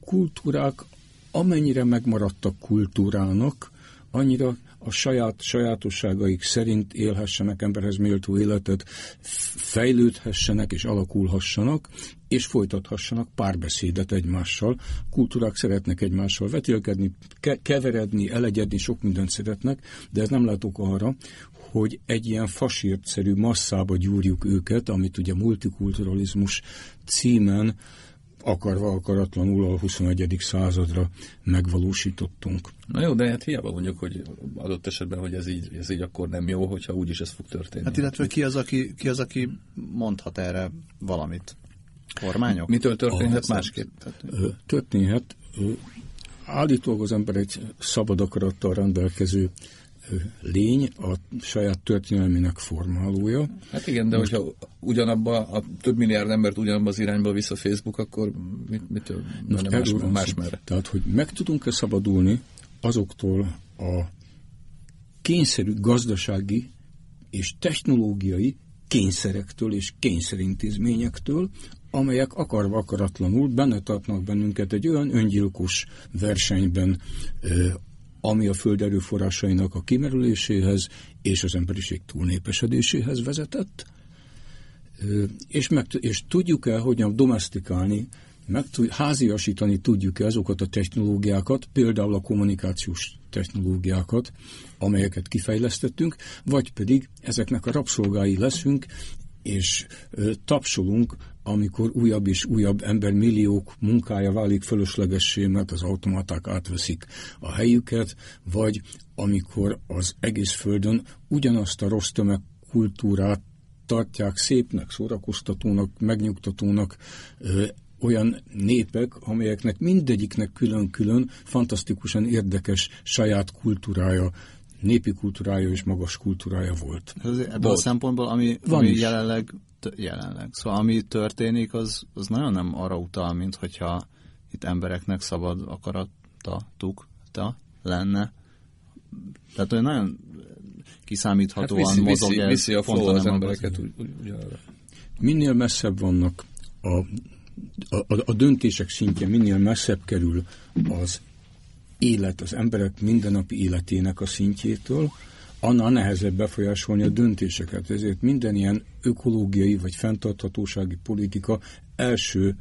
S4: kultúrák amennyire megmaradtak kultúrának, annyira a saját sajátosságaik szerint élhessenek emberhez méltó életet, fejlődhessenek és alakulhassanak, és folytathassanak párbeszédet egymással. Kultúrák szeretnek egymással vetélkedni, ke- keveredni, elegyedni, sok mindent szeretnek, de ez nem lehet ok arra, hogy egy ilyen fasírtszerű masszába gyúrjuk őket, amit ugye multikulturalizmus címen akarva akaratlanul a 21. századra megvalósítottunk.
S3: Na jó, de hát hiába mondjuk, hogy adott esetben, hogy ez így, ez így akkor nem jó, hogyha úgyis ez fog történni.
S2: Hát illetve ki az, aki, ki az, aki mondhat erre valamit? Kormányok?
S3: Mitől történhet másképp?
S4: Történhet. Állítólag az ember egy szabad akarattal rendelkező lény, a saját történelmének formálója.
S3: Hát igen, de Most, hogyha ugyanabba a több milliárd embert ugyanabba az irányba visz a Facebook, akkor mit, mitől
S4: Most más, más merre? Tehát, hogy meg tudunk-e szabadulni azoktól a kényszerű gazdasági és technológiai kényszerektől és kényszerintézményektől, amelyek akarva akaratlanul benne tartnak bennünket egy olyan öngyilkos versenyben, ami a föld erőforrásainak a kimerüléséhez és az emberiség túlnépesedéséhez vezetett, és, meg, és tudjuk-e hogyan domestikálni, meg, háziasítani tudjuk-e azokat a technológiákat, például a kommunikációs technológiákat, amelyeket kifejlesztettünk, vagy pedig ezeknek a rabszolgái leszünk, és tapsolunk amikor újabb és újabb embermilliók munkája válik fölöslegessé, mert az automaták átveszik a helyüket, vagy amikor az egész földön ugyanazt a rossz tömegkultúrát tartják szépnek, szórakoztatónak, megnyugtatónak ö, olyan népek, amelyeknek mindegyiknek külön-külön fantasztikusan érdekes saját kultúrája, népi kultúrája és magas kultúrája volt.
S2: Ez ebből volt. a szempontból, ami, Van ami jelenleg jelenleg. Szóval ami történik, az, az nagyon nem arra utal, mint hogyha itt embereknek szabad akaratatuk lenne. Tehát hogy nagyon kiszámíthatóan hát viszi, mozog
S3: viszi. Viszi a flow az embereket úgy, úgy, úgy
S4: Minél messzebb vannak a, a, a döntések szintje, minél messzebb kerül az élet, az emberek mindennapi életének a szintjétől, annál nehezebb befolyásolni a döntéseket. Ezért minden ilyen ökológiai vagy fenntarthatósági politika első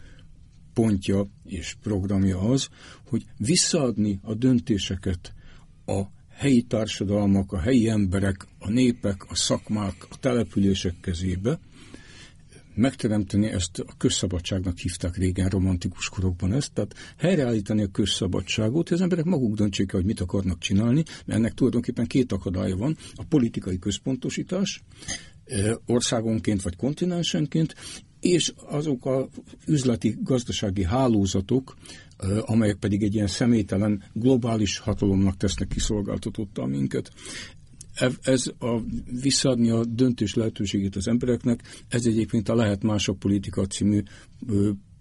S4: pontja és programja az, hogy visszaadni a döntéseket a helyi társadalmak, a helyi emberek, a népek, a szakmák, a települések kezébe, megteremteni ezt a közszabadságnak hívták régen romantikus korokban ezt, tehát helyreállítani a közszabadságot, hogy az emberek maguk döntsék hogy mit akarnak csinálni, mert ennek tulajdonképpen két akadálya van, a politikai központosítás, országonként vagy kontinensenként, és azok a üzleti, gazdasági hálózatok, amelyek pedig egy ilyen személytelen globális hatalomnak tesznek kiszolgáltatottal minket ez a visszaadni a döntés lehetőségét az embereknek, ez egyébként a Lehet Mások Politika című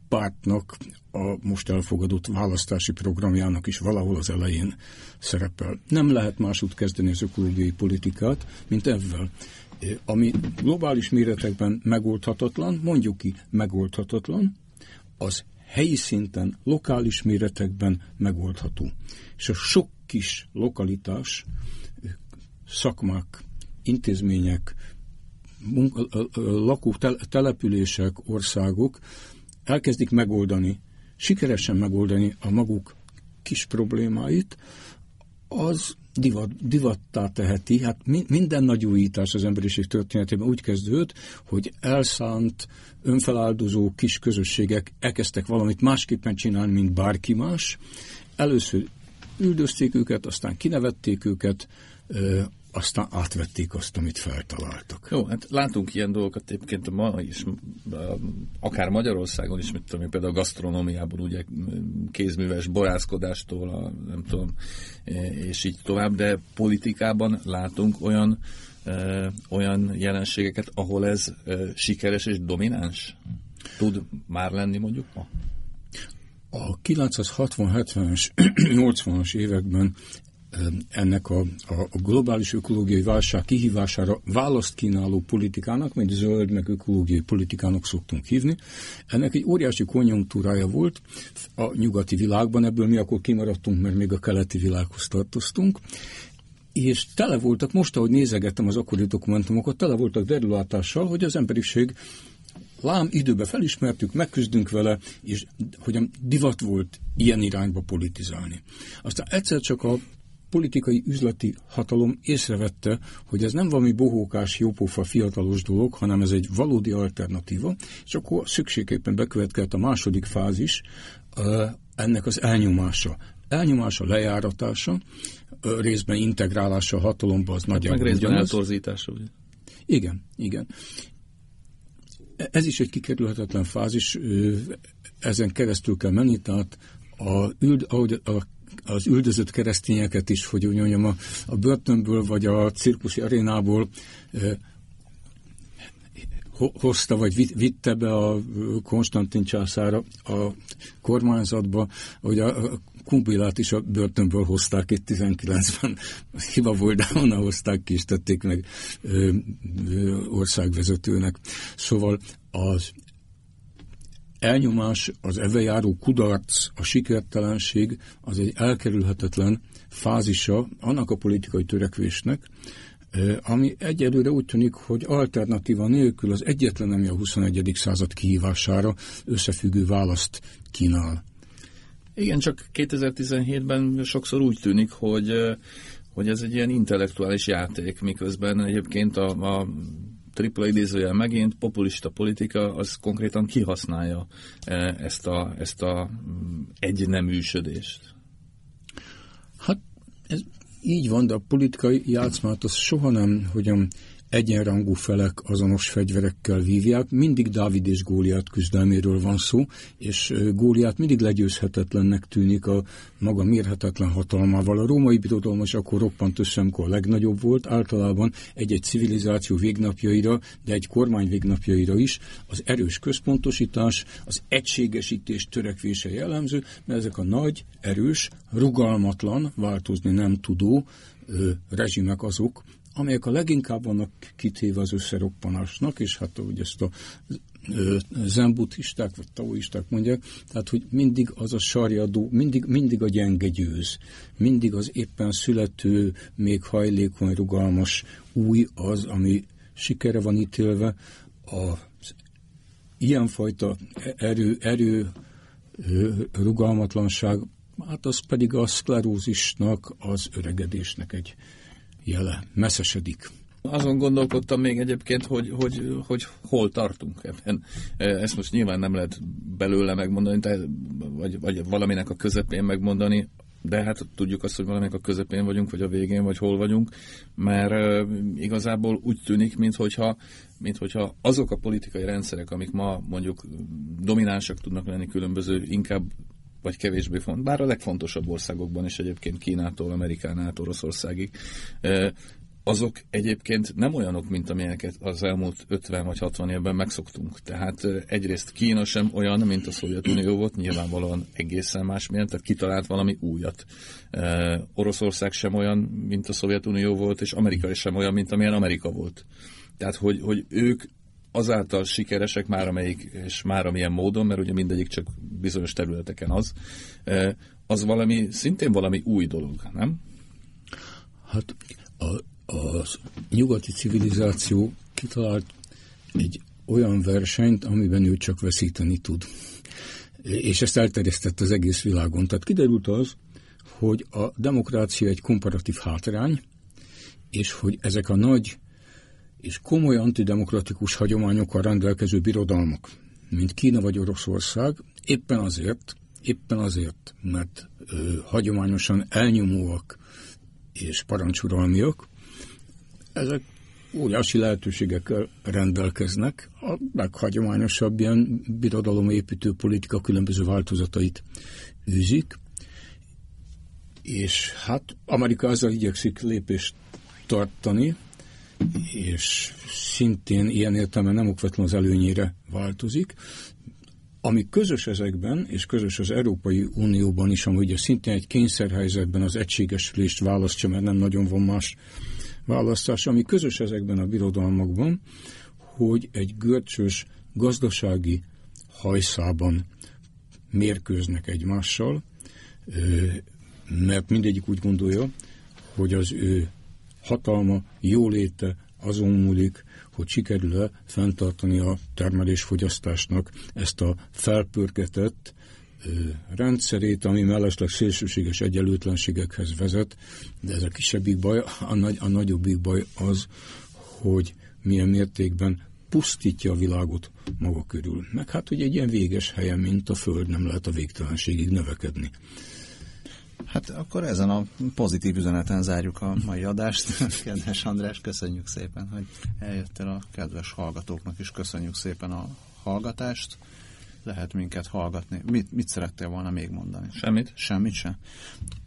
S4: pártnak a most elfogadott választási programjának is valahol az elején szerepel. Nem lehet másút kezdeni az ökológiai politikát, mint ezzel. Ami globális méretekben megoldhatatlan, mondjuk ki megoldhatatlan, az helyi szinten, lokális méretekben megoldható. És a sok kis lokalitás szakmák, intézmények, munka, lakó települések, országok elkezdik megoldani, sikeresen megoldani a maguk kis problémáit, az divat, divattá teheti. Hát minden nagy újítás az emberiség történetében úgy kezdődött, hogy elszánt, önfeláldozó kis közösségek elkezdtek valamit másképpen csinálni, mint bárki más. Először üldözték őket, aztán kinevették őket, aztán átvették azt, amit feltaláltak.
S3: Jó, hát látunk ilyen dolgokat egyébként ma is, akár Magyarországon is, mit tudom én, például a gasztronómiában, ugye kézműves borászkodástól, a, nem tudom, és így tovább, de politikában látunk olyan ö, olyan jelenségeket, ahol ez ö, sikeres és domináns? Tud már lenni mondjuk ma?
S4: A 960-70-es, 80-as [CLEARS THROAT] években ennek a, a globális ökológiai válság kihívására választ kínáló politikának, mint zöld meg ökológiai politikának szoktunk hívni. Ennek egy óriási konjunktúrája volt a nyugati világban, ebből mi akkor kimaradtunk, mert még a keleti világhoz tartoztunk, és tele voltak, most ahogy nézegettem az akkori dokumentumokat, tele voltak derülátással, hogy az emberiség lám időben felismertük, megküzdünk vele, és hogyan divat volt ilyen irányba politizálni. Aztán egyszer csak a politikai üzleti hatalom észrevette, hogy ez nem valami bohókás, jópofa, fiatalos dolog, hanem ez egy valódi alternatíva, és akkor szükségképpen bekövetkezett a második fázis, ennek az elnyomása. Elnyomása, lejáratása, részben integrálása a hatalomba, az nagyjából
S3: Meg részben ugyanaz. eltorzítása, ugye?
S4: Igen, igen. Ez is egy kikerülhetetlen fázis, ezen keresztül kell menni, tehát a, ahogy a az üldözött keresztényeket is, hogy úgy mondjam, a, a börtönből vagy a cirkuszi arénából hozta, vagy vitte be a Konstantin császára a kormányzatba, hogy a, Kumbilát is a börtönből hozták itt 19-ben. [LAUGHS] Hiba volt, de onnan hozták ki, és tették meg ö, országvezetőnek. Szóval az elnyomás, az evejáró kudarc, a sikertelenség az egy elkerülhetetlen fázisa annak a politikai törekvésnek, ami egyelőre úgy tűnik, hogy alternatíva nélkül az egyetlen, ami a 21. század kihívására összefüggő választ kínál.
S3: Igen, csak 2017-ben sokszor úgy tűnik, hogy hogy ez egy ilyen intellektuális játék, miközben egyébként a, a tripla idézőjel megint, populista politika, az konkrétan kihasználja ezt a, ezt a mm, egyneműsödést.
S4: Hát ez így van, de a politikai játszmát az soha nem, hogyan egyenrangú felek azonos fegyverekkel vívják. Mindig Dávid és Góliát küzdelméről van szó, és Góliát mindig legyőzhetetlennek tűnik a maga mérhetetlen hatalmával. A római birodalom is akkor roppant össze, amikor a legnagyobb volt, általában egy-egy civilizáció végnapjaira, de egy kormány végnapjaira is az erős központosítás, az egységesítés törekvése jellemző, mert ezek a nagy, erős, rugalmatlan, változni nem tudó rezsimek azok, amelyek a leginkább vannak kitéve az összeroppanásnak, és hát úgy ezt a zenbuddhisták vagy taoisták mondják, tehát hogy mindig az a sarjadó, mindig, mindig a gyenge győz, mindig az éppen születő, még hajlékony, rugalmas új az, ami sikere van ítélve, a ilyenfajta erő, erő rugalmatlanság, hát az pedig a szklerózisnak, az öregedésnek egy jele, messzesedik.
S3: Azon gondolkodtam még egyébként, hogy, hogy, hogy hol tartunk ebben. E, ezt most nyilván nem lehet belőle megmondani, vagy, vagy valaminek a közepén megmondani, de hát tudjuk azt, hogy valaminek a közepén vagyunk, vagy a végén, vagy hol vagyunk, mert e, igazából úgy tűnik, mintha mint hogyha azok a politikai rendszerek, amik ma mondjuk dominánsak tudnak lenni különböző, inkább vagy kevésbé font, bár a legfontosabb országokban is egyébként Kínától, Amerikán át Oroszországig, azok egyébként nem olyanok, mint amelyeket az elmúlt 50 vagy 60 évben megszoktunk. Tehát egyrészt Kína sem olyan, mint a Szovjetunió volt, nyilvánvalóan egészen más milyen, tehát kitalált valami újat. Oroszország sem olyan, mint a Szovjetunió volt, és Amerika sem olyan, mint amilyen Amerika volt. Tehát, hogy, hogy ők azáltal sikeresek már amelyik, és már amilyen módon, mert ugye mindegyik csak bizonyos területeken az, az valami, szintén valami új dolog, nem?
S4: Hát a, a nyugati civilizáció kitalált egy olyan versenyt, amiben ő csak veszíteni tud. És ezt elterjesztett az egész világon. Tehát kiderült az, hogy a demokrácia egy komparatív hátrány, és hogy ezek a nagy és komoly antidemokratikus hagyományokkal rendelkező birodalmak, mint Kína vagy Oroszország, éppen azért, éppen azért, mert ö, hagyományosan elnyomóak és parancsuralmiak, ezek óriási lehetőségekkel rendelkeznek. A leghagyományosabb ilyen birodalomépítő politika különböző változatait űzik, és hát Amerika ezzel igyekszik lépést tartani, és szintén ilyen értelemben nem okvetlen az előnyére változik. Ami közös ezekben, és közös az Európai Unióban is, ami ugye szintén egy kényszerhelyzetben az egységesülést választja, mert nem nagyon van más választás, ami közös ezekben a birodalmakban, hogy egy görcsös gazdasági hajszában mérkőznek egymással, mert mindegyik úgy gondolja, hogy az ő hatalma, jóléte azon múlik, hogy sikerül-e fenntartani a termelésfogyasztásnak ezt a felpörgetett rendszerét, ami mellesleg szélsőséges egyenlőtlenségekhez vezet, de ez a kisebbik baj, a, nagy, a nagyobbik baj az, hogy milyen mértékben pusztítja a világot maga körül. Meg hát, hogy egy ilyen véges helyen, mint a Föld, nem lehet a végtelenségig növekedni.
S2: Hát akkor ezen a pozitív üzeneten zárjuk a mai adást. [LAUGHS] Kedves András, köszönjük szépen, hogy eljöttél a kedves hallgatóknak is. Köszönjük szépen a hallgatást. Lehet minket hallgatni. Mit, mit szerettél volna még mondani?
S3: Semmit.
S2: Semmit sem.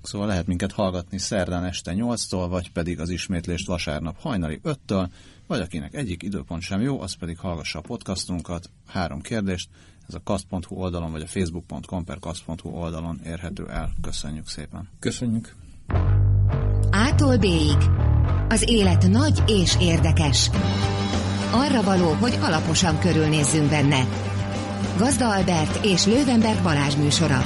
S2: Szóval lehet minket hallgatni szerdán este 8-tól, vagy pedig az ismétlést vasárnap hajnali 5-től, vagy akinek egyik időpont sem jó, az pedig hallgassa a podcastunkat. Három kérdést, ez a kast.hu oldalon, vagy a facebook.com per kast.hu oldalon érhető el. Köszönjük szépen.
S3: Köszönjük.
S1: Ától b Az élet nagy és érdekes. Arra való, hogy alaposan körülnézzünk benne. Gazda Albert és Lővenberg Balázs műsora.